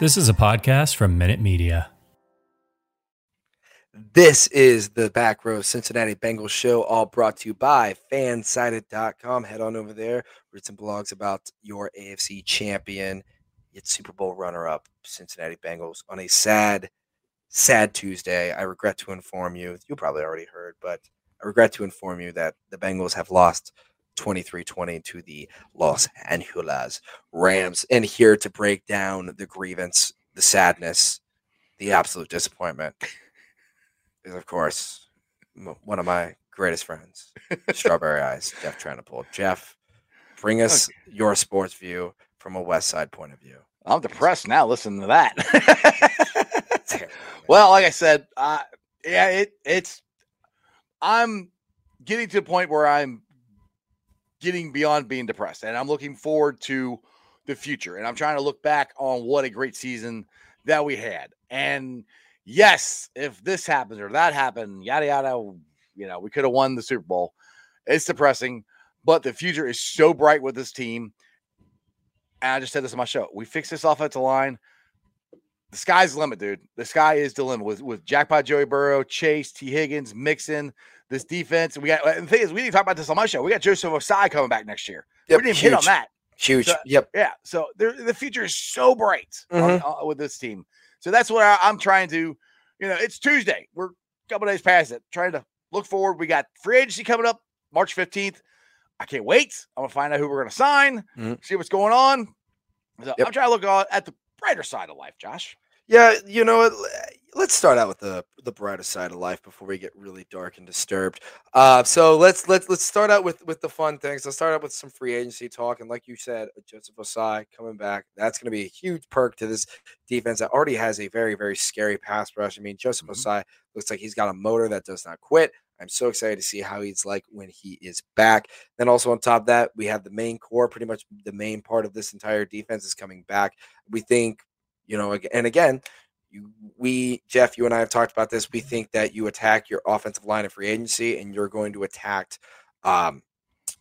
This is a podcast from Minute Media. This is the Back Row Cincinnati Bengals show, all brought to you by fansided.com. Head on over there, read some blogs about your AFC champion, yet Super Bowl runner up, Cincinnati Bengals, on a sad, sad Tuesday. I regret to inform you, you probably already heard, but I regret to inform you that the Bengals have lost 23 20 to the Los Angeles Rams. And here to break down the grievance, the sadness, the absolute disappointment is, of course, one of my greatest friends, Strawberry Ice, Jeff Trentapole. Jeff, bring us okay. your sports view from a West Side point of view. I'm depressed now. Listen to that. well, like I said, uh, yeah, it it's. I'm getting to the point where I'm getting beyond being depressed, and I'm looking forward to the future. And I'm trying to look back on what a great season that we had. And yes, if this happens or that happened, yada yada, you know, we could have won the Super Bowl. It's depressing, but the future is so bright with this team. And I just said this on my show. We fix this offensive line. The sky's the limit, dude. The sky is the limit with with Jackpot Joey Burrow, Chase, Tee Higgins, Mixon, this defense. We got and the thing is, we didn't talk about this on my show. We got Joseph Ossai coming back next year. Yep, we didn't huge, hit on that. Huge. So, yep. Yeah. So the future is so bright mm-hmm. on, uh, with this team. So that's what I, am trying to you know, it's Tuesday. We're a couple days past it. Trying to look forward. We got free agency coming up March 15th. I can't wait. I'm gonna find out who we're gonna sign, mm-hmm. see what's going on. So yep. I'm trying to look at the brighter side of life, Josh. Yeah, you know? Let's start out with the the brighter side of life before we get really dark and disturbed. Uh, so let's let's let's start out with with the fun things. Let's start out with some free agency talk. And like you said, Joseph Ossai coming back. That's going to be a huge perk to this defense that already has a very very scary pass rush. I mean, Joseph mm-hmm. Ossai looks like he's got a motor that does not quit. I'm so excited to see how he's like when he is back. Then also on top of that, we have the main core. Pretty much the main part of this entire defense is coming back. We think you know, and again, you, we, Jeff, you and I have talked about this. We think that you attack your offensive line of free agency, and you're going to attack, um,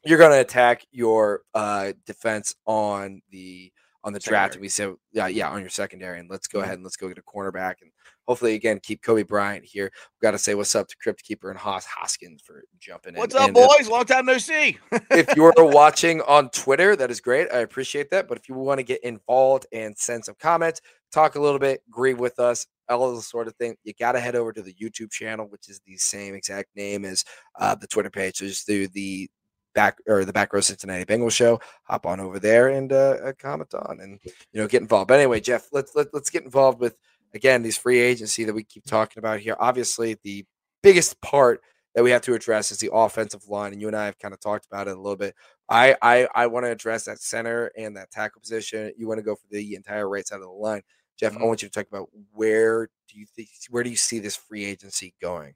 you're going to attack your uh, defense on the on the secondary. draft. And we said, yeah, yeah, on your secondary, and let's go mm-hmm. ahead and let's go get a cornerback, and hopefully, again, keep Kobe Bryant here. We got to say what's up to Crypt Keeper and Haas Hoskins for jumping what's in. What's up, boys? If, Long time no see. if you're watching on Twitter, that is great. I appreciate that. But if you want to get involved and send some comments, talk a little bit, agree with us, all the sort of thing, you got to head over to the YouTube channel, which is the same exact name as uh, the Twitter page. So just do the back or the back row Cincinnati Bengals show. Hop on over there and uh, uh, comment on and you know get involved. But anyway, Jeff, let's let, let's get involved with again these free agency that we keep talking about here. Obviously, the biggest part that we have to address is the offensive line, and you and I have kind of talked about it a little bit. I I, I want to address that center and that tackle position. You want to go for the entire right side of the line. Jeff, mm-hmm. I want you to talk about where do you think where do you see this free agency going?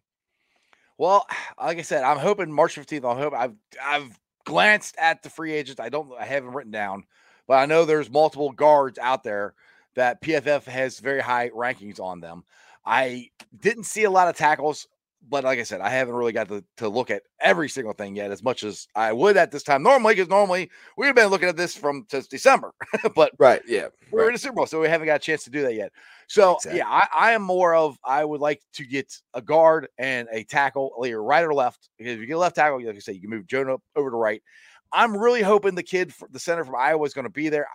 Well, like I said, I'm hoping March 15th. I hope I've I've glanced at the free agents. I don't I haven't written down, but I know there's multiple guards out there that PFF has very high rankings on them. I didn't see a lot of tackles but like I said, I haven't really got to, to look at every single thing yet as much as I would at this time normally, because normally we've been looking at this from since December. but right, yeah, we're right. in the Super Bowl, so we haven't got a chance to do that yet. So exactly. yeah, I, I, am more of I would like to get a guard and a tackle, either right or left. Because if you get a left tackle, like I say, you can move Jonah over to right. I'm really hoping the kid, the center from Iowa, is going to be there.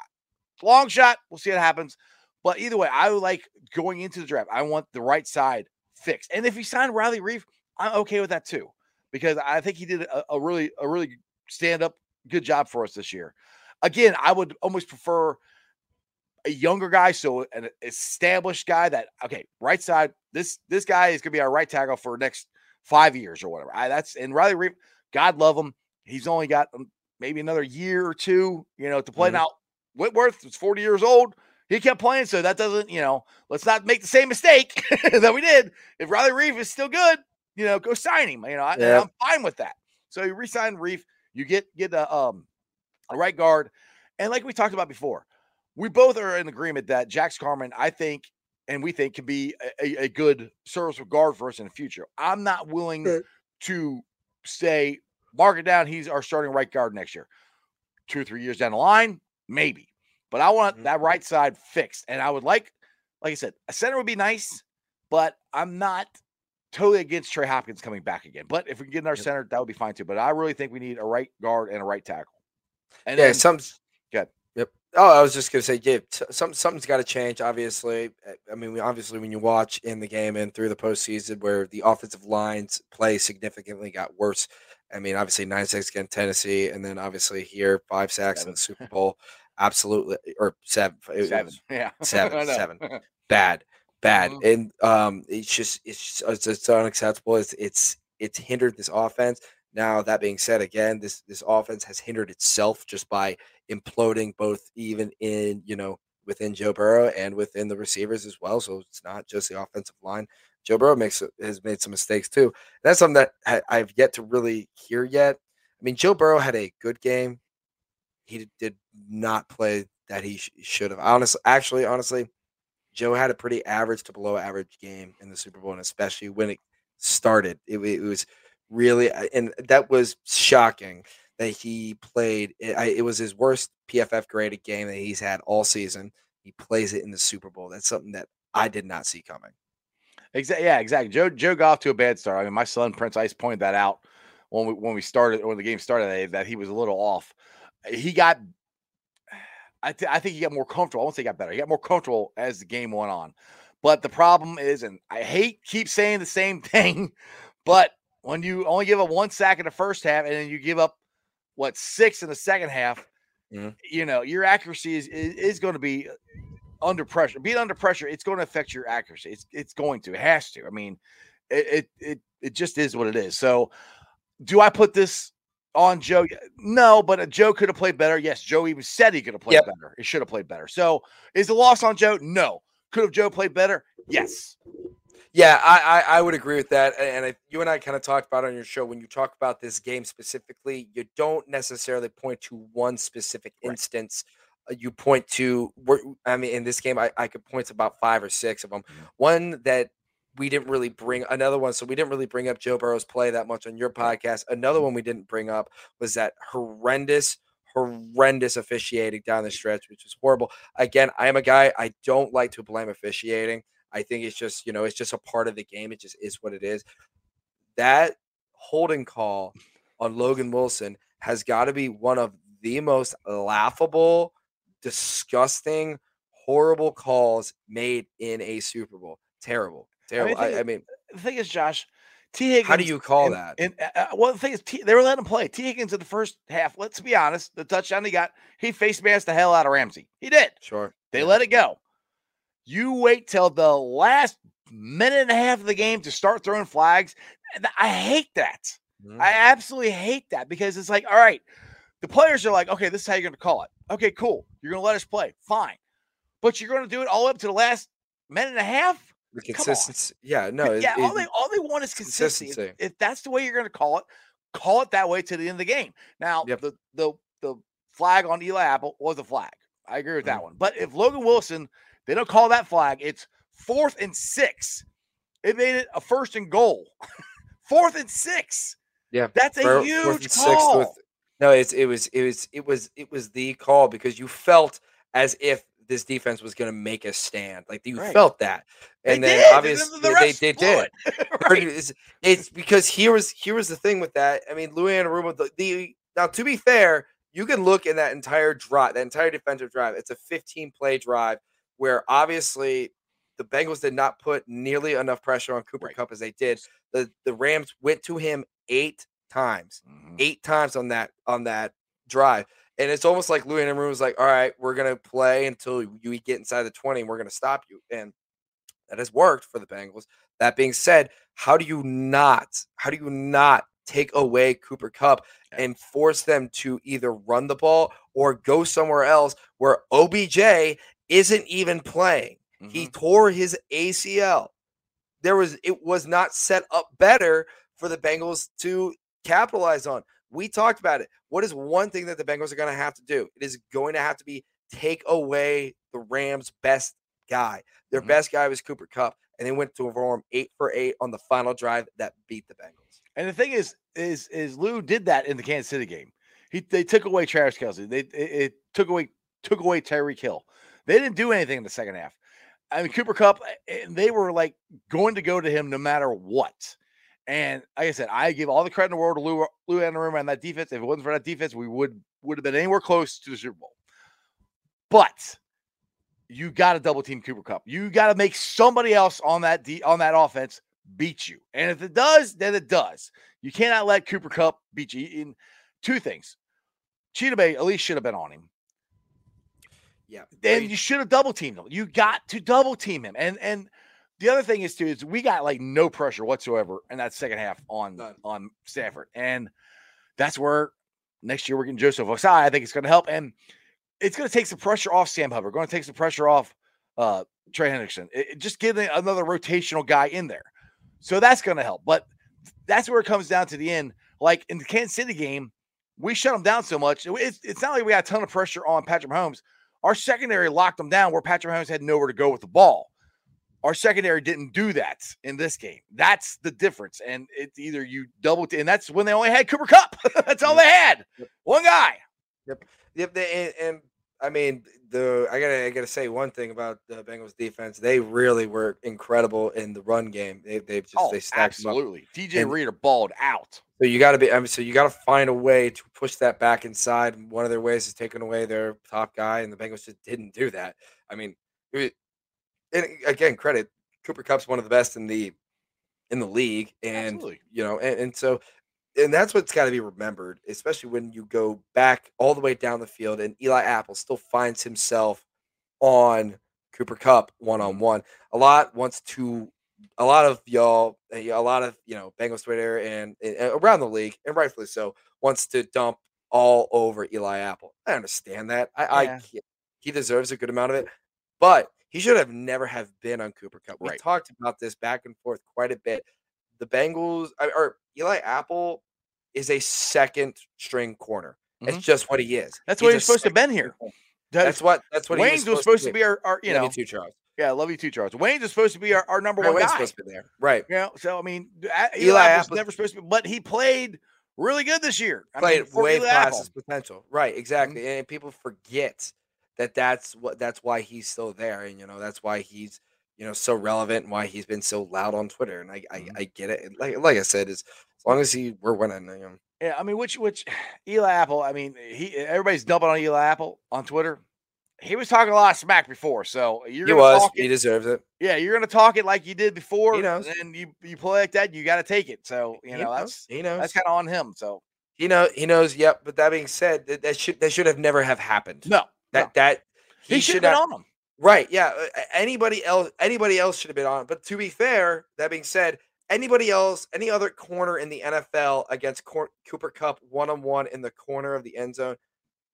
Long shot. We'll see what happens. But either way, I would like going into the draft. I want the right side fixed. And if he signed Riley Reiff, I'm okay with that too, because I think he did a, a really, a really stand up good job for us this year. Again, I would almost prefer a younger guy, so an established guy that okay, right side. This this guy is gonna be our right tackle for next five years or whatever. I, that's and Riley Reiff, God love him. He's only got um, maybe another year or two, you know, to play. Mm-hmm. Now Whitworth is 40 years old. He kept playing, so that doesn't, you know, let's not make the same mistake that we did. If Riley Reiff is still good, you know, go sign him. You know, I, am fine with that. So you resign Reiff, you get get a um a right guard, and like we talked about before, we both are in agreement that Jax Carman, I think, and we think can be a, a good serviceable guard for us in the future. I'm not willing Good. to say mark it down. He's our starting right guard next year. Two or three years down the line, maybe. But I want mm-hmm. that right side fixed. And I would like like I said, a center would be nice, but I'm not totally against Trey Hopkins coming back again. But if we can get another yep. center, that would be fine too. But I really think we need a right guard and a right tackle. And yeah, then, some good. Yep. Oh, I was just gonna say, yeah, some something's got to change. Obviously, eh, I mean, we, obviously, when you watch in the game and through the postseason, where the offensive lines play significantly got worse. I mean, obviously, nine six against Tennessee, and then obviously here five sacks seven. in the Super Bowl. Absolutely, or seven, seven, yeah, seven, seven. Bad, bad, mm-hmm. and um, it's just it's just, it's unacceptable. It's it's it's hindered this offense. Now that being said, again, this this offense has hindered itself just by imploding both even in you know within Joe Burrow and within the receivers as well. So it's not just the offensive line. Joe Burrow makes has made some mistakes too. That's something that I've yet to really hear yet. I mean, Joe Burrow had a good game. He did not play that he sh- should have. Honestly, actually, honestly, Joe had a pretty average to below average game in the Super Bowl, and especially when it started, it, it was really, uh, and that was shocking that he played. It, I, it was his worst PFF graded game that he's had all season. He plays it in the Super Bowl. That's something that I did not see coming. Exactly. Yeah, exactly. Joe Joe got off to a bad start. I mean, my son Prince Ice pointed that out when we when we started when the game started that he was a little off. He got I, th- I think he got more comfortable. I won't say he got better. He got more comfortable as the game went on. But the problem is, and I hate keep saying the same thing, but when you only give up one sack in the first half and then you give up what six in the second half, mm-hmm. you know your accuracy is, is, is going to be under pressure. Being under pressure, it's going to affect your accuracy. It's it's going to. It has to. I mean, it it it, it just is what it is. So, do I put this on Joe? No, but Joe could have played better. Yes, Joe even said he could have played yep. better. He should have played better. So is the loss on Joe? No. Could have Joe played better? Yes. Yeah, I, I, I would agree with that. And I, you and I kind of talked about on your show when you talk about this game specifically, you don't necessarily point to one specific right. instance. Uh, you point to, I mean, in this game, I, I could point to about five or six of them. Mm-hmm. One that we didn't really bring another one. So we didn't really bring up Joe Burrow's play that much on your podcast. Another one we didn't bring up was that horrendous, horrendous officiating down the stretch, which was horrible. Again, I am a guy I don't like to blame officiating. I think it's just, you know, it's just a part of the game. It just is what it is. That holding call on Logan Wilson has got to be one of the most laughable, disgusting, horrible calls made in a Super Bowl. Terrible. Terrible. I mean, I, I mean, the thing is, Josh, Tee Higgins. How do you call and, that? And uh, uh, well, the thing is, T, they were letting him play. Tee Higgins in the first half. Let's be honest, the touchdown he got, he face masked the hell out of Ramsey. He did. Sure. They yeah. let it go. You wait till the last minute and a half of the game to start throwing flags. I hate that. Mm-hmm. I absolutely hate that because it's like, all right, the players are like, okay, this is how you're going to call it. Okay, cool. You're going to let us play. Fine. But you're going to do it all up to the last minute and a half? The consistency. Yeah, no. yeah, it, all they all they want is consistency. consistency. If, if, that's the way you're going to call it, call it that way to the end of the game. Now, yep. the the the flag on Eli Apple was a flag. I agree with that mm-hmm. one. But if Logan Wilson, they don't call that flag. It's fourth and six. It made it a first and goal. fourth and six. Yeah, that's a huge call. With, no, it's it was it was it was it was the call because you felt as if this defense was going to make a stand. Like you right. felt that, and they then did. obviously the they, they did. right. it's, it's, because here was here was the thing with that. I mean, Louis Anarumo. The, the now to be fair, you can look in that entire drive, that entire defensive drive. It's a 15 play drive where obviously the Bengals did not put nearly enough pressure on Cooper right. Kupp as they did. The the Rams went to him eight times, mm-hmm. eight times on that on that drive. And it's almost like Louis Anarumo was like, all right, we're going to play until you get inside the 20 and we're going to stop you. And that has worked for the Bengals. That being said, how do you not, how do you not take away Cooper Kupp and force them to either run the ball or go somewhere else where OBJ isn't even playing? Mm-hmm. He tore his ACL. There was, it was not set up better for the Bengals to capitalize on. We talked about it. What is one thing that the Bengals are going to have to do? It is going to have to be take away the Rams' best guy. Their mm-hmm. best guy was Cooper Kupp, and they went to perform eight for eight on the final drive that beat the Bengals. And the thing is, is is Lou did that in the Kansas City game. He they took away Travis Kelce. They it, it took away took away Tyreek Hill. They didn't do anything in the second half. I mean, Cooper Kupp, they were like going to go to him no matter what. And like I said, I give all the credit in the world to Lou, Lou Anarumo and that defense. If it wasn't for that defense, we would would have been anywhere close to the Super Bowl. But you got to double team Cooper Kupp. You got to make somebody else on that D, on that offense beat you. And if it does, then it does. You cannot let Cooper Kupp beat you. In two things, Chidobe at least should have been on him. Yeah. Then you should have double teamed him. You got to double team him. And and the other thing is too is we got like no pressure whatsoever in that second half on None. on Stafford. And that's where next year we're getting Joseph Ossai. I think it's going to help. And it's going to take some pressure off Sam Hubbard. Going to take some pressure off uh, Trey Hendrickson. It, it, just getting another rotational guy in there. So that's going to help. But that's where it comes down to the end. Like in the Kansas City game, we shut them down so much. It's, it's not like we got a ton of pressure on Patrick Mahomes. Our secondary locked them down where Patrick Mahomes had nowhere to go with the ball. Our secondary didn't do that in this game. That's the difference. And it's either you double, t- and that's when they only had Cooper Kupp. that's all they had. One guy. Yep. Yep. They, and, and I mean, the I gotta I gotta say one thing about the Bengals defense. They really were incredible in the run game. They they just oh, they stacked absolutely. DJ Reader balled out. So you got to be. I mean, so you got to find a way to push that back inside. One of their ways is taking away their top guy, and the Bengals just didn't do that. I mean, it, and again, credit Cooper Kupp's one of the best in the in the league, and absolutely. you know, and, and so and that's what's got to be remembered, especially when you go back all the way down the field and Eli Apple still finds himself on Cooper Kupp one on one. A lot wants to, a lot of y'all, a lot of you know Bengals Twitter and, and around the league, and rightfully so, wants to dump all over Eli Apple. I understand that. I, yeah. I he deserves a good amount of it, but he should have never have been on Cooper Kupp. We right. talked about this back and forth quite a bit. The Bengals or Eli Apple is a second string corner. Mm-hmm. It's just what he is. That's what he's supposed to have been here. That's what that's what Waynes was supposed, to, be. our, our you love know you too, Charles. Yeah, love you too, Charles. Waynes is supposed to be our, our number right, one Wayne's guy. Supposed to be there, right? You know, so I mean, Eli, Eli was never supposed to be, but he played really good this year. I played mean, way past his potential, right? Exactly, mm-hmm. and people forget that that's what that's why he's still there, and you know that's why he's you know so relevant and why he's been so loud on Twitter. And I mm-hmm. I, I, get it. Like like I said, is as long as he we're winning, you know. Yeah, I mean, which which Eli Apple. I mean, he everybody's dumping on Eli Apple on Twitter. He was talking a lot of smack before, so you're he was. Talk it, he deserves it. Yeah, you're gonna talk it like you did before. He knows. And you you play like that, you got to take it. So you know, know that's he knows that's kind of on him. So he know he knows. Yep. But that being said, that, that should that should have never have happened. No, that no. that he, he should have been on him. Right. Yeah. Uh, anybody else? Anybody else should have been on. But to be fair, that being said, anybody else, any other corner in the NFL against Cor- Cooper Kupp one on one in the corner of the end zone,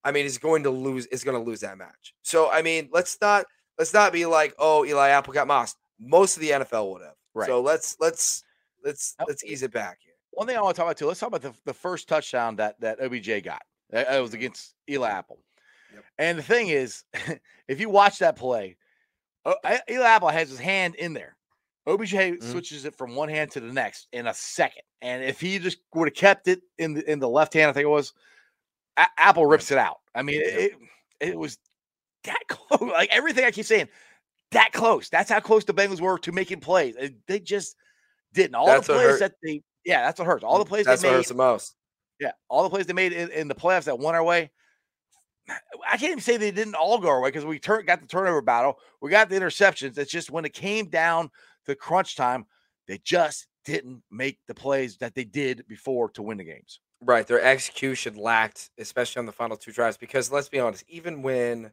I mean, is going to lose. Is going to lose that match. So I mean, let's not let's not be like, oh, Eli Apple got mossed. Most of the NFL would have. Right. So let's let's let's let's ease it back here. One thing I want to talk about too. Let's talk about the, the first touchdown that that OBJ got. It was against Eli Apple. Yep. And the thing is, if you watch that play, Eli Apple has his hand in there. OBJ mm-hmm. switches it from one hand to the next in a second, and if he just would have kept it in the in the left hand, I think it was, a- Apple rips it out. I mean, it it was that close. Like everything I keep saying, that close. That's how close the Bengals were to making plays. They just didn't. All that's the plays that they, yeah, that's what hurts. All the plays that's they made, hurts the most. Yeah, all the plays they made in, in the playoffs that won our way. I can't even say they didn't all go our way because we turn, got the turnover battle, we got the interceptions. It's just when it came down to crunch time, they just didn't make the plays that they did before to win the games. Right. Their execution lacked, especially on the final two drives, because let's be honest, even when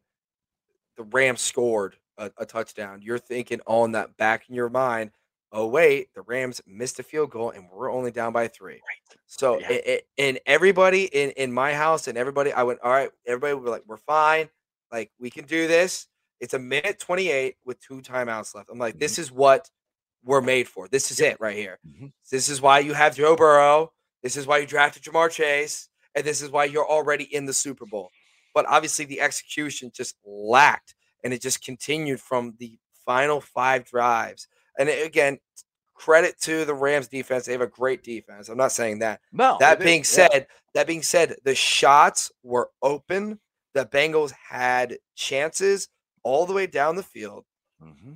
the Rams scored a, a touchdown, you're thinking on that back in your mind, oh, wait, the Rams missed a field goal and we're only down by three. Right. So, yeah. it, it, and everybody in, in my house and everybody, I went, all right, everybody be like, we're fine. Like, we can do this. It's a minute 28 with two timeouts left. I'm like, mm-hmm. this is what we're made for. This is it right here. Mm-hmm. This is why you have Joe Burrow. This is why you drafted Ja'Marr Chase. And this is why you're already in the Super Bowl. But obviously, the execution just lacked. And it just continued from the final five drives. And again, credit to the Rams defense. They have a great defense. I'm not saying that. No. That being said, yeah. that being said, the shots were open. The Bengals had chances all the way down the field. Mm-hmm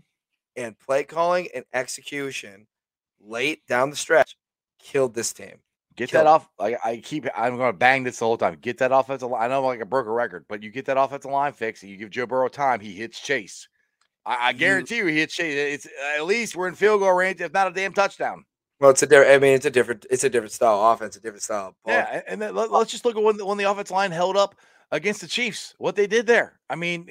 and play calling and execution late down the stretch killed this team. Get killed. that off. Like I keep, I'm going to bang this the whole time. Get that offensive line. I know I'm like a broken record, but you get that offensive line fixed and you give Joe Burrow time, he hits Chase. I, I guarantee you, he hits Chase. It's at least we're in field goal range, if not a damn touchdown. Well, it's a different. I mean, it's a different. It's a different style offense, a different style. Ball. Yeah, and then let, us just look at when when the offense line held up against the Chiefs. What they did there. I mean,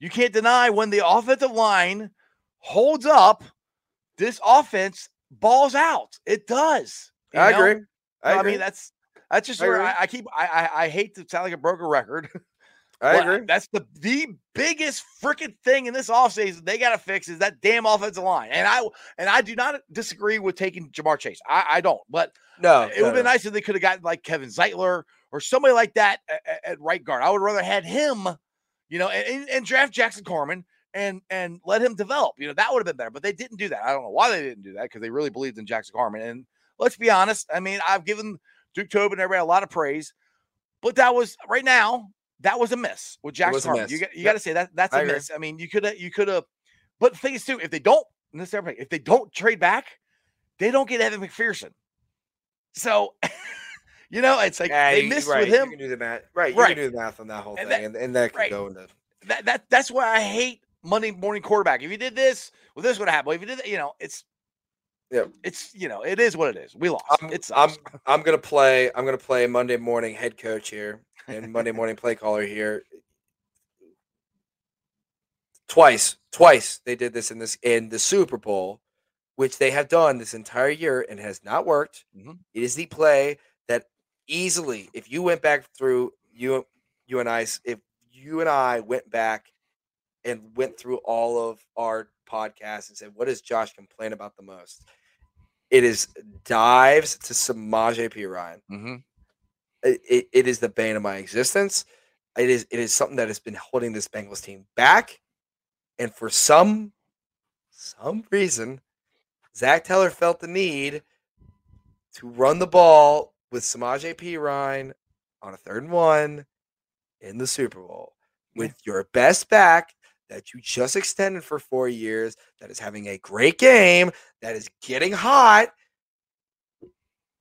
you can't deny when the offensive line holds up, this offense balls out. It does. I know? agree. I, I, mean, that's that's just I where I, I, keep. I, I I hate to sound like a broken record. I agree. That's the the biggest freaking thing in this offseason they got to fix is that damn offensive line. And I and I do not disagree with taking Ja'Marr Chase. I, I don't. But no, it would have no. been nice if they could have gotten like Kevin Zeitler or somebody like that at, at, right guard. I would rather had him, you know, and, and draft Jackson Carman and and let him develop. You know, that would have been better. But they didn't do that. I don't know why they didn't do that because they really believed in Jackson Carman. And let's be honest. I mean, I've given Duke Tobin and everybody a lot of praise, but that was right now that was a miss with Jackson Carman. You, got, you yep. got to say that that's a I miss. I mean, you could have you could have, but the thing is too, if they don't, if they don't trade back, they don't get Evan McPherson. So, you know, it's like yeah, they missed right. with him. You can do the math, right? You right. can do the math on that whole and thing, that, and, and, that could right. go into that. That that's why I hate Monday morning quarterback. If you did this, well, this would happen. If you did that, you know, it's yeah, it's you know, it is what it is. We lost. I'm, it's I'm I'm gonna play. I'm gonna play Monday morning head coach here and Monday morning play caller here. Twice, twice they did this in this in the Super Bowl, which they have done this entire year and has not worked. Mm-hmm. It is the play that easily, if you went back through you you and I, if you and I went back and went through all of our podcasts and said, what does Josh complain about the most? It is dives to Samaje Perine. Mm-hmm. It, it is the bane of my existence. It is it is something that has been holding this Bengals team back, and for some some reason, Zac Taylor felt the need to run the ball with Samaje Perine on a third and one in the Super Bowl with your best back that you just extended for four years, that is having a great game, that is getting hot.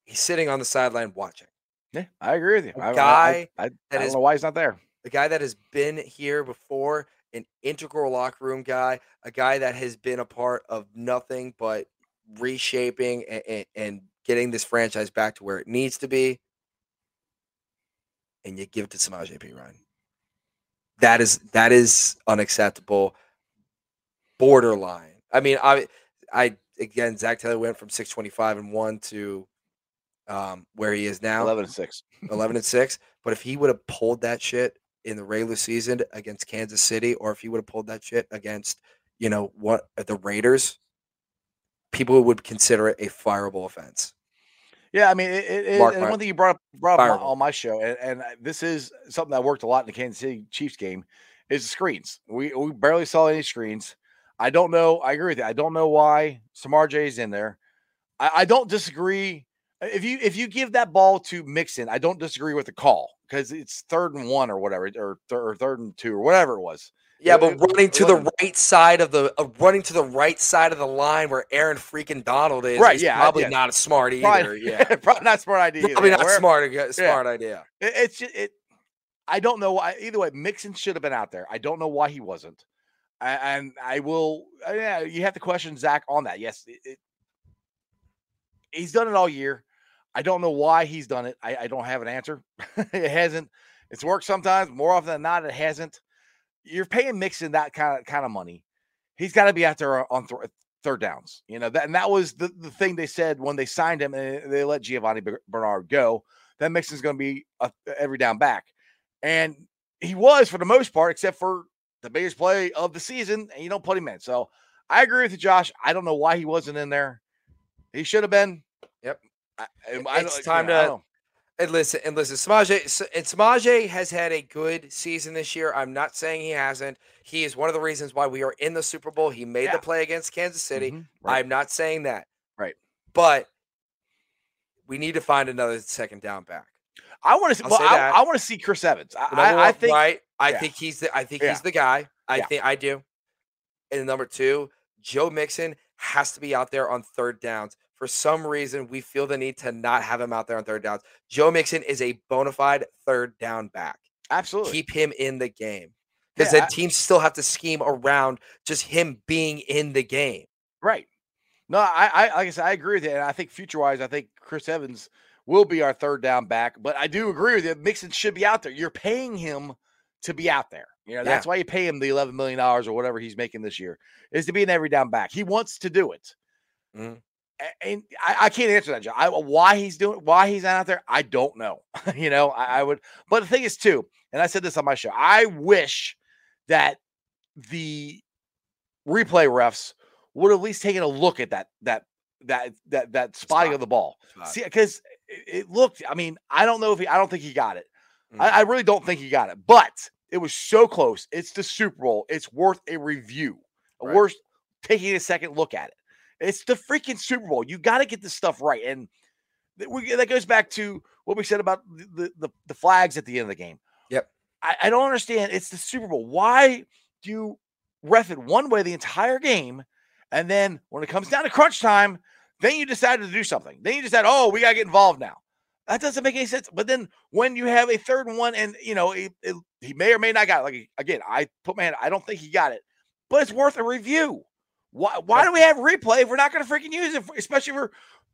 He's sitting on the sideline watching. Yeah, I agree with you. A guy I, I, I, I don't is, know why he's not there. The guy that has been here before, an integral locker room guy, a guy that has been a part of nothing but reshaping and, and, and getting this franchise back to where it needs to be. And you give it to Samaje Perine. that is that is unacceptable. Borderline. I mean, I I again Zac Taylor went from 625 and one to um, where he is now 11 and 6 11 and 6 but if he would have pulled that shit in the regular season against Kansas City or if he would have pulled that shit against you know what the Raiders people would consider it a fireable offense yeah, I mean, it, it, and one thing you brought up, brought up on my show, and, and, this is something that worked a lot in the Kansas City Chiefs game, is the screens. We we barely saw any screens. I don't know. I agree with you. I don't know why Samar is in there. I, I don't disagree. If you if you give that ball to Mixon, I don't disagree with the call because it's third and one or whatever, or, or third and two or whatever it was. Yeah, but running to the right side of the uh, running to the right side of the line where Aaron freaking Donald is, right? Yeah, probably yeah. not a smart either. Probably, yeah, probably not smart idea. Probably either. not where, smart. Smart yeah. idea. It, it's just, it. I don't know why. Either way, Mixon should have been out there. I don't know why he wasn't. And I will. Uh, yeah, you have to question Zac on that. Yes, he's done it all year. I don't know why he's done it. I, I don't have an answer. it hasn't. It's worked sometimes. More often than not, it hasn't you're paying Mixon that kind of kind of money. He's got to be out there on th- third downs. You know that, and that was the, the thing they said when they signed him and they let Giovani Bernard go. That Mixon's going to be a, every down back, and he was for the most part, except for the biggest play of the season, and you don't put him in. So I agree with you, Josh. I don't know why he wasn't in there. He should have been. I, I, it's time you know, to and listen, and listen, Samaje and Samaje has had a good season this year. I'm not saying he hasn't. He is one of the reasons why we are in the Super Bowl. He made yeah. the play against Kansas City. Mm-hmm. Right. I'm not saying that. Right. But we need to find another second down back. I want to. Well, I, I want to see Chris Evans. I, I, I think. Right. I yeah. think he's the. I think yeah. he's the guy. I think I do. And number two, Joe Mixon has to be out there on third downs. For some reason, we feel the need to not have him out there on third downs. Joe Mixon is a bona fide third down back. Absolutely. Keep him in the game. Because yeah, then teams still have to scheme around just him being in the game. Right. No, I, I like I said, I agree with you. And I think future wise, I think Chris Evans will be our third down back. But I do agree with you. Mixon should be out there. You're paying him to be out there. You know, that's yeah. why you pay him the $11 million or whatever he's making this year, is to be an every down back. He wants to do it. Mm-hmm. And I, I, can't answer that, John. I, why he's doing, why he's not out there, I don't know. you know, I, I would, but the thing is, too, and I said this on my show, I wish that the replay refs would at least taken a look at that, that, that, that, that spotting Spot. of the ball. Spot. See, because it, looked, I mean, I don't know if he, I don't think he got it. Mm-hmm. I, I really don't think he got it, but it was so close. It's the Super Bowl. It's worth a review, right. worth taking a second look at it. It's the freaking Super Bowl. You got to get this stuff right. And that goes back to what we said about the, the, the flags at the end of the game. Yep. I, I, don't understand. It's the Super Bowl. Why do you ref it one way the entire game? And then when it comes down to crunch time, then you decided to do something. Then you decide, oh, we got to get involved now. That doesn't make any sense. But then when you have a third one and, you know, it, it, he may or may not got it. Like, again, I put my hand, I don't think he got it, but it's worth a review. Why, why do we have replay if we're not going to freaking use it, for, especially for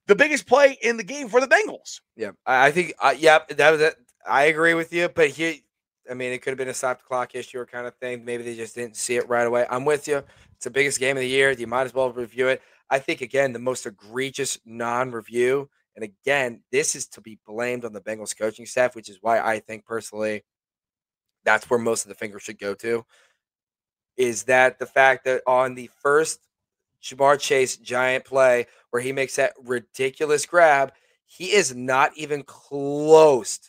the biggest play in the game for the Bengals? Yeah, I think, uh, yeah, that was it. I agree with you, but here, I mean, it could have been a stop clock issue or kind of thing. Maybe they just didn't see it right away. I'm with you. It's the biggest game of the year. You might as well review it. I think again, the most egregious non-review, and again, this is to be blamed on the Bengals coaching staff, which is why I think personally that's where most of the finger should go to is that the fact that on the first Ja'Marr Chase giant play where he makes that ridiculous grab, he is not even close.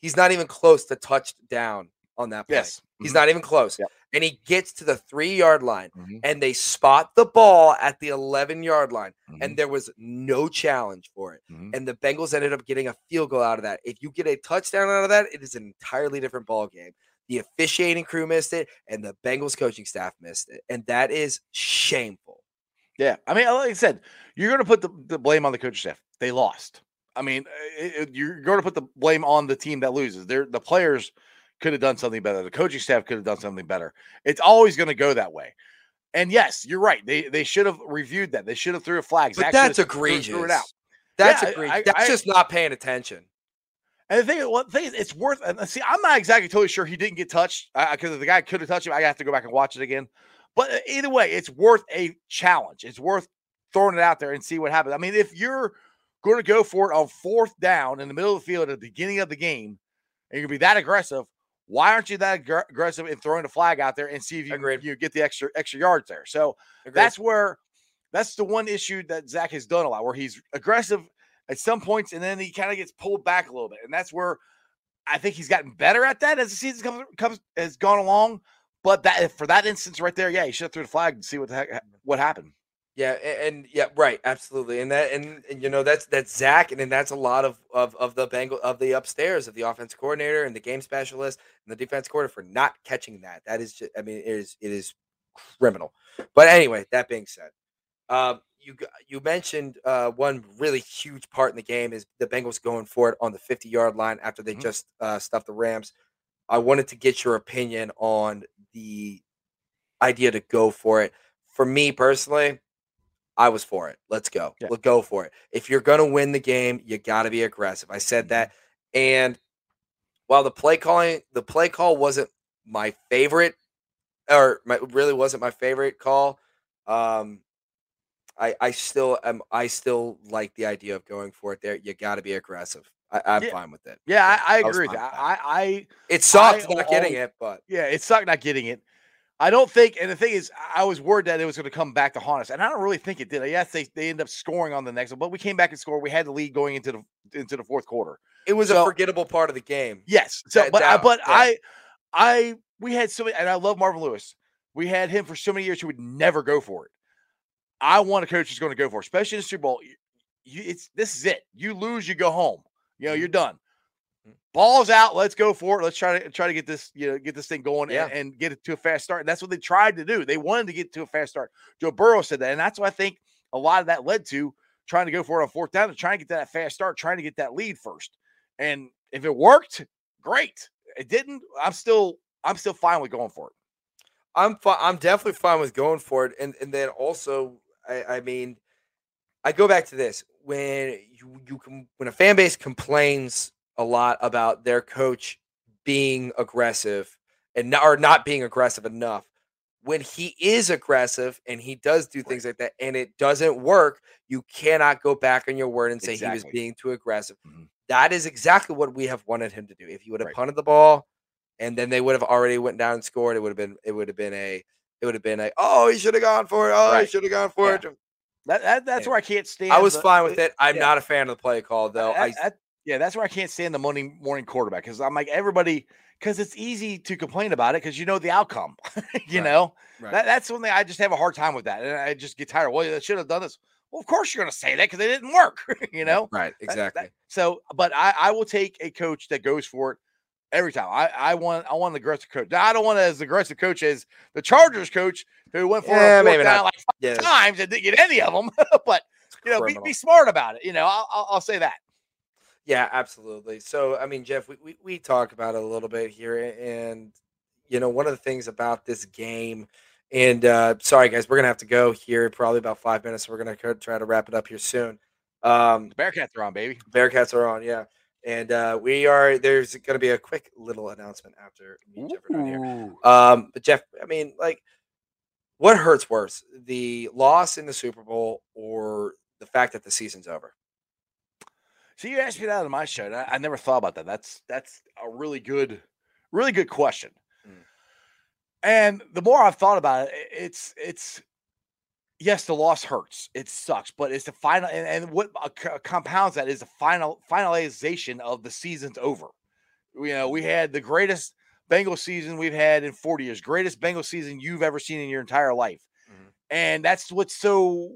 He's not even close to touchdown on that play. Yes. He's mm-hmm. not even close. Yep. And he gets to the three yard line mm-hmm. and they spot the ball at the 11 yard line. Mm-hmm. And there was no challenge for it. Mm-hmm. And the Bengals ended up getting a field goal out of that. If you get a touchdown out of that, it is an entirely different ball game. The officiating crew missed it, and the Bengals coaching staff missed it, and that is shameful. Yeah, I mean, like I said, you're going to put the, the blame on the coaching staff. They lost. I mean, it, it, you're going to put the blame on the team that loses. They're, the players could have done something better. The coaching staff could have done something better. It's always going to go that way. And yes, you're right. They they should have reviewed that. They should have threw a flag. But that's egregious. Threw, it out. That's yeah, egregious. I, that's I, just not paying attention. And the thing, one thing, it's worth. And uh, see, I'm not exactly totally sure he didn't get touched because the guy could have touched him. I have to go back and watch it again. But uh, either way, it's worth a challenge. It's worth throwing it out there and see what happens. I mean, if you're going to go for it on fourth down in the middle of the field at the beginning of the game, and you're going to be that aggressive, why aren't you that ag- aggressive in throwing the flag out there and see if you, Agreed. you get the extra extra yards there? So Agreed. that's where that's the one issue that Zac has done a lot, where he's aggressive at some points, and then he kind of gets pulled back a little bit, and that's where I think he's gotten better at that as the season comes comes has gone along. But that for that instance right there, yeah, he should have threw the flag and see what the heck what happened. Yeah, and, and yeah, right, absolutely, and that and, and, you know that's that's Zac, and then that's a lot of of of the Bengal of the upstairs of the offense coordinator and the game specialist and the defense coordinator for not catching that. That is, just, I mean, it is it is criminal. But anyway, that being said, um, you you mentioned uh, one really huge part in the game is the Bengals going for it on the 50 yard line after they mm-hmm. just uh, stuffed the Rams. I wanted to get your opinion on the idea to go for it. For me personally, I was for it. Let's go. Yeah. Let's go for it. If you're going to win the game, you got to be aggressive. I said mm-hmm. that. And while the play calling, the play call wasn't my favorite, or my, really wasn't my favorite call. Um, I I still am I still like the idea of going for it there. You got to be aggressive. I, am yeah. fine with it. Yeah, I, I agree. I, I, I it sucks I, not getting it, but yeah, it sucked not getting it. I don't think, and the thing is, I was worried that it was going to come back to haunt us, and I don't really think it did. Yes, they they end up scoring on the next one, but we came back and scored. We had the lead going into the into the fourth quarter. It was so, a forgettable part of the game. Yes, so that, but that, but yeah. I I we had so many, and I love Marvin Lewis. We had him for so many years he would never go for it. I want a coach who's going to go for, it, especially in the Super Bowl. You, it's this is it. You lose, you go home. You know, you're mm-hmm. done. balls out. Let's go for it. Let's try to try to get this, you know, get this thing going Yeah. and, and get it to a fast start. And that's what they tried to do. They wanted to get to a fast start. Joe Burrow said that, and that's what I think a lot of that led to trying to go for it on fourth down, and trying to get that fast start, trying to get that lead first. And if it worked, great. It didn't. I'm still, I'm still fine with going for it. I'm fi- I'm definitely fine with going for it, and and then also, I, I mean, I go back to this when you you can when a fan base complains a lot about their coach being aggressive and not, or not being aggressive enough. When he is aggressive and he does do things like that, and it doesn't work, you cannot go back on your word and say he was being too aggressive. Mhm. That is exactly what we have wanted him to do. If he would have Right. punted the ball, and then they would have already went down and scored, it would have been it would have been a it would have been a oh he should have gone for it oh he should have gone for Yeah. it. That, that that's where I can't stand. I was the- fine with it. I'm yeah. not a fan of the play call though. I- I, I- yeah, that's where I can't stand the morning morning quarterback because I'm like everybody because it's easy to complain about it because you know the outcome. you Right, know right. that, that's something I just have a hard time with that, and I just get tired. Well, they should have done this. Well, of course you're going to say that because it didn't work. you know right exactly. that- so, but I I will take a coach that goes for it every time. I I want I want an aggressive coach. Now, I don't want as aggressive coach as the Chargers coach who went for Yeah, maybe down like yeah, five times and didn't get any of them. but you know, be, be smart about it. You know, I'll, I'll, I'll say that. Yeah, absolutely. So, I mean, Jeff, we, we, we talked about it a little bit here. And, you know, one of the things about this game, and uh, sorry, guys, we're to have to go here probably about five minutes. We're to try to wrap it up here soon. Um, The Bearcats are on, baby. Bearcats are on, yeah. And uh, we are, there's going to be a quick little announcement after me and Jeff are done here. Um, but Jeff, I mean, like, what hurts worse, the loss in the Super Bowl or the fact that the season's over? So you asked me that on my show. And I, I never thought about that. That's that's a really good, really good question. Mm. And the more I've thought about it, it's it's yes, the loss hurts. It sucks, but it's the final and, and what uh, compounds that is the final finalization of the season's over. You know, we had the greatest Bengal season we've had in 40 years, greatest Bengal season you've ever seen in your entire life. Mhm. And that's what's so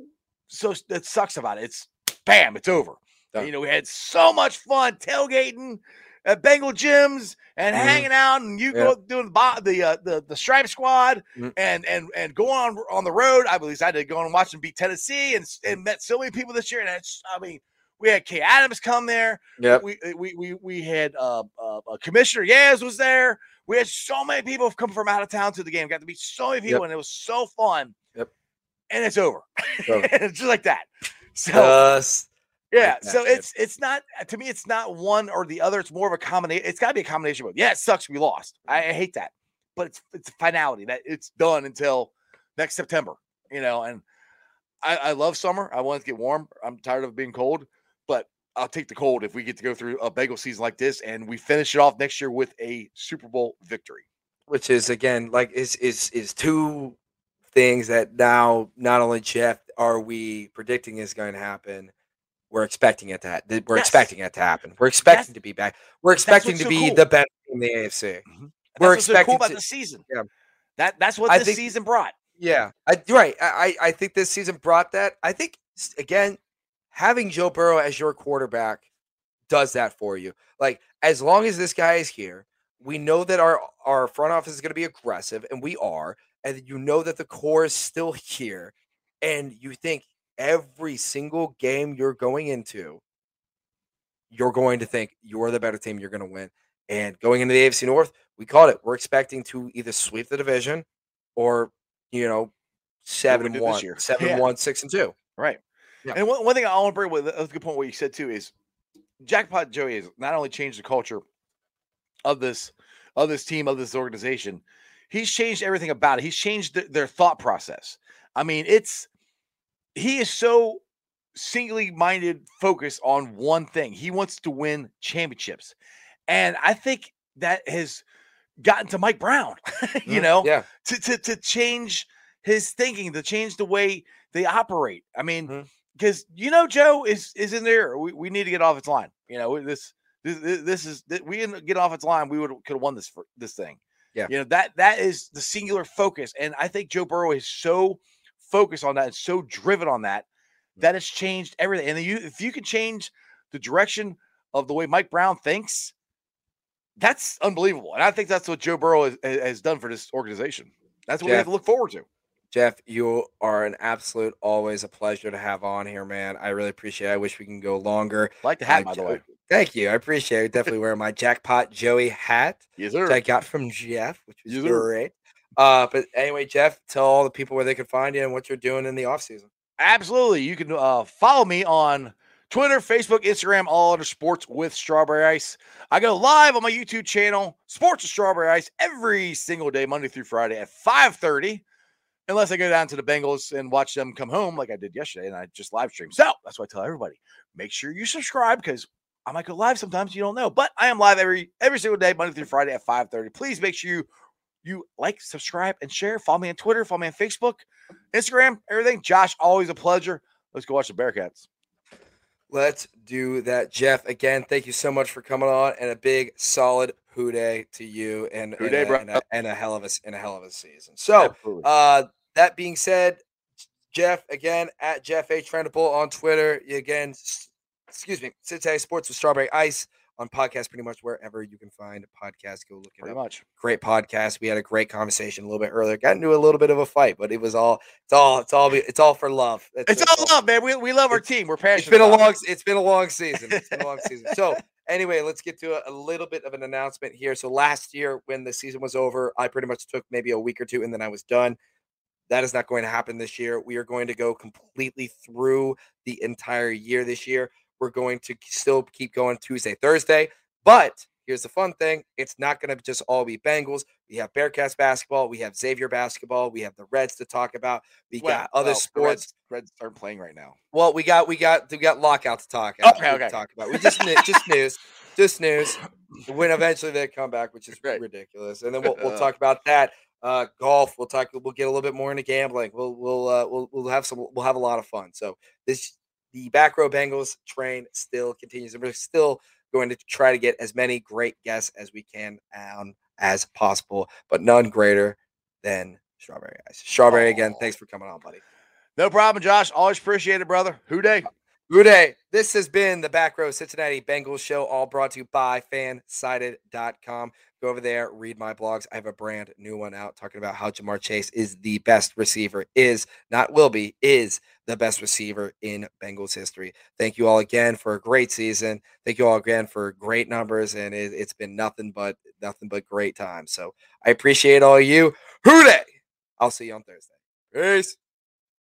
so that sucks about it. It's bam, it's over. Done. You know, we had so much fun tailgating at Bengal gyms and Mhm. hanging out, and you Yeah. go doing the the uh, the the stripe squad Mhm. and and and going on on the road. I believe I did go and watch them beat Tennessee and and met so many people this year. And it's, I mean, we had Kay Adams come there. Yeah, We we we we had uh, uh, uh, Commissioner Yaz was there. We had so many people come from out of town to the game. Got to meet so many people, Yep. and it was so fun. Yep. And it's over. It's just like that. So Just yeah, that, so it's it's not uh, to me. It's not one or the other. It's more of a combination. It's got to be a combination of. Yeah, it sucks we lost. I, I hate that, but it's it's a finality that it's done until next September. You know, and I, I love summer. I want it to get warm. I'm tired of being cold, but I'll take the cold if we get to go through a bagel season like this and we finish it off next year with a Super Bowl victory. which is again like is is is two things that now not only Jeff are we predicting is going to happen, we're expecting it to ha- we're Yes. expecting it to happen. We're expecting to be back. We're expecting to so be cool. the best in the AFC. Mm-hmm. That's We're what's so cool expecting about to- the season. yeah. That that's what I this think- season brought. Yeah, I, right. I I I think this season brought that. I think again having Joe Burrow as your quarterback does that for you. Like as long as this guy is here, we know that our our front office is going to be aggressive, and we are, and you know that the core is still here, and you think every single game you're going into, you're going to think you're the better team, you're going to win. And going into the AFC North, we called it. We're expecting to either sweep the division or, you know, seven and one, seven Yeah. one, six and two. Right. Yeah. And one, one thing I want to bring with that's a good point what you said too is Jackpot Joey has not only changed the culture of this of this team of this organization, he's changed everything about it. He's changed th- their thought process. I mean, it's he is so singly minded focused on one thing. He wants to win championships. And I think that has gotten to Mike Brown, you Mhm. know, Yeah. to, to to change his thinking, to change the way they operate. I mean, because you know Joe is is in there. We, we need to get off its line. You know this this this is we didn't get off its line. We would could have won this for this thing. Yeah. you know that that is the singular focus, and I think Joe Burrow is so focused on that and so driven on that that it's changed everything. And you if you can change the direction of the way Mike Brown thinks, that's unbelievable. And I think that's what Joe Burrow has, has done for this organization. That's what Jeff, we have to look forward to. Jeff, you are an absolute, always a pleasure to have on here, man. I really appreciate it. I wish we can go longer. I like the hat, uh, by the way. Thank you. I appreciate it. Definitely wearing my jackpot Joey hat. Yes, sir. I got from Jeff, which was yes, great. Uh, but anyway, Jeff, tell all the people where they can find you and what you're doing in the off season. Absolutely. You can uh, follow me on Twitter, Facebook, Instagram, all under sports with strawberry ice. I go live on my YouTube channel, Sports with Strawberry Ice, every single day, Monday through Friday at 5:30. Unless I go down to the Bengals and watch them come home like I did yesterday, and I just live stream. So that's why I tell everybody: make sure you subscribe because I might go live sometimes. You don't know, but I am live every every single day, Monday through Friday at 5:30. Please make sure you you like, subscribe, and share. Follow me on Twitter, follow me on Facebook, Instagram, everything. Josh, always a pleasure. Let's go watch the Bearcats. Let's do that, Jeff. Again, thank you so much for coming on, and a big solid who Dey to you, and and, day, a, and, a, and, a, hell of a and a hell of a season. So, uh, that being said, Jeff again at Jeff H. Trendable on Twitter. Again, excuse me, Cincinnati Sports with Strawberry Ice on podcast pretty much wherever you can find a podcast. Go look it pretty up. Much great podcast. We had a great conversation a little bit earlier. Got into a little bit of a fight, but it was all it's all it's all it's all for love. It's, it's, all, all love, man. We, we love our team. We're passionate. It's been a long it. it's been a long season. It's been a long season. So anyway, let's get to a, a, little bit of an announcement here. So last year when the season was over, I pretty much took maybe a week or two and then I was done. That is not going to happen this year. We are going to go completely through the entire year this year. We're going to still keep going Tuesday, Thursday. But here's the fun thing it's not going to just all be Bengals. We have Bearcats basketball. We have Xavier basketball. We have the Reds to talk about. We well, got other well, sports. Reds, Reds, aren't playing right now. Well, we got we got we got lockout to talk. About, okay, okay. talk about. We just just news, just news. When eventually they come back, which is right. ridiculous, and then we'll we'll talk about that. Uh, golf. We'll talk. We'll get a little bit more into gambling. We'll we'll uh, we'll we'll have some. We'll have a lot of fun. So this the back row Bengals train still continues, and we're still going to try to get as many great guests as we can on as possible, but none greater than Strawberry Ice. Strawberry, again, thanks for coming on, buddy. No problem, Josh. Always appreciate it, brother. Who Dey? Who? This has been the Back Row Cincinnati Bengals show, all brought to you by fansided.com. Go over there, read my blogs. I have a brand new one out talking about how Ja'Marr Chase is the best receiver, is not will be, is the best receiver in Bengals history. Thank you all again for a great season. Thank you all again for great numbers, and it, has been nothing but nothing but great time. So I appreciate all you. Who Dey? I'll see you on Thursday. Peace.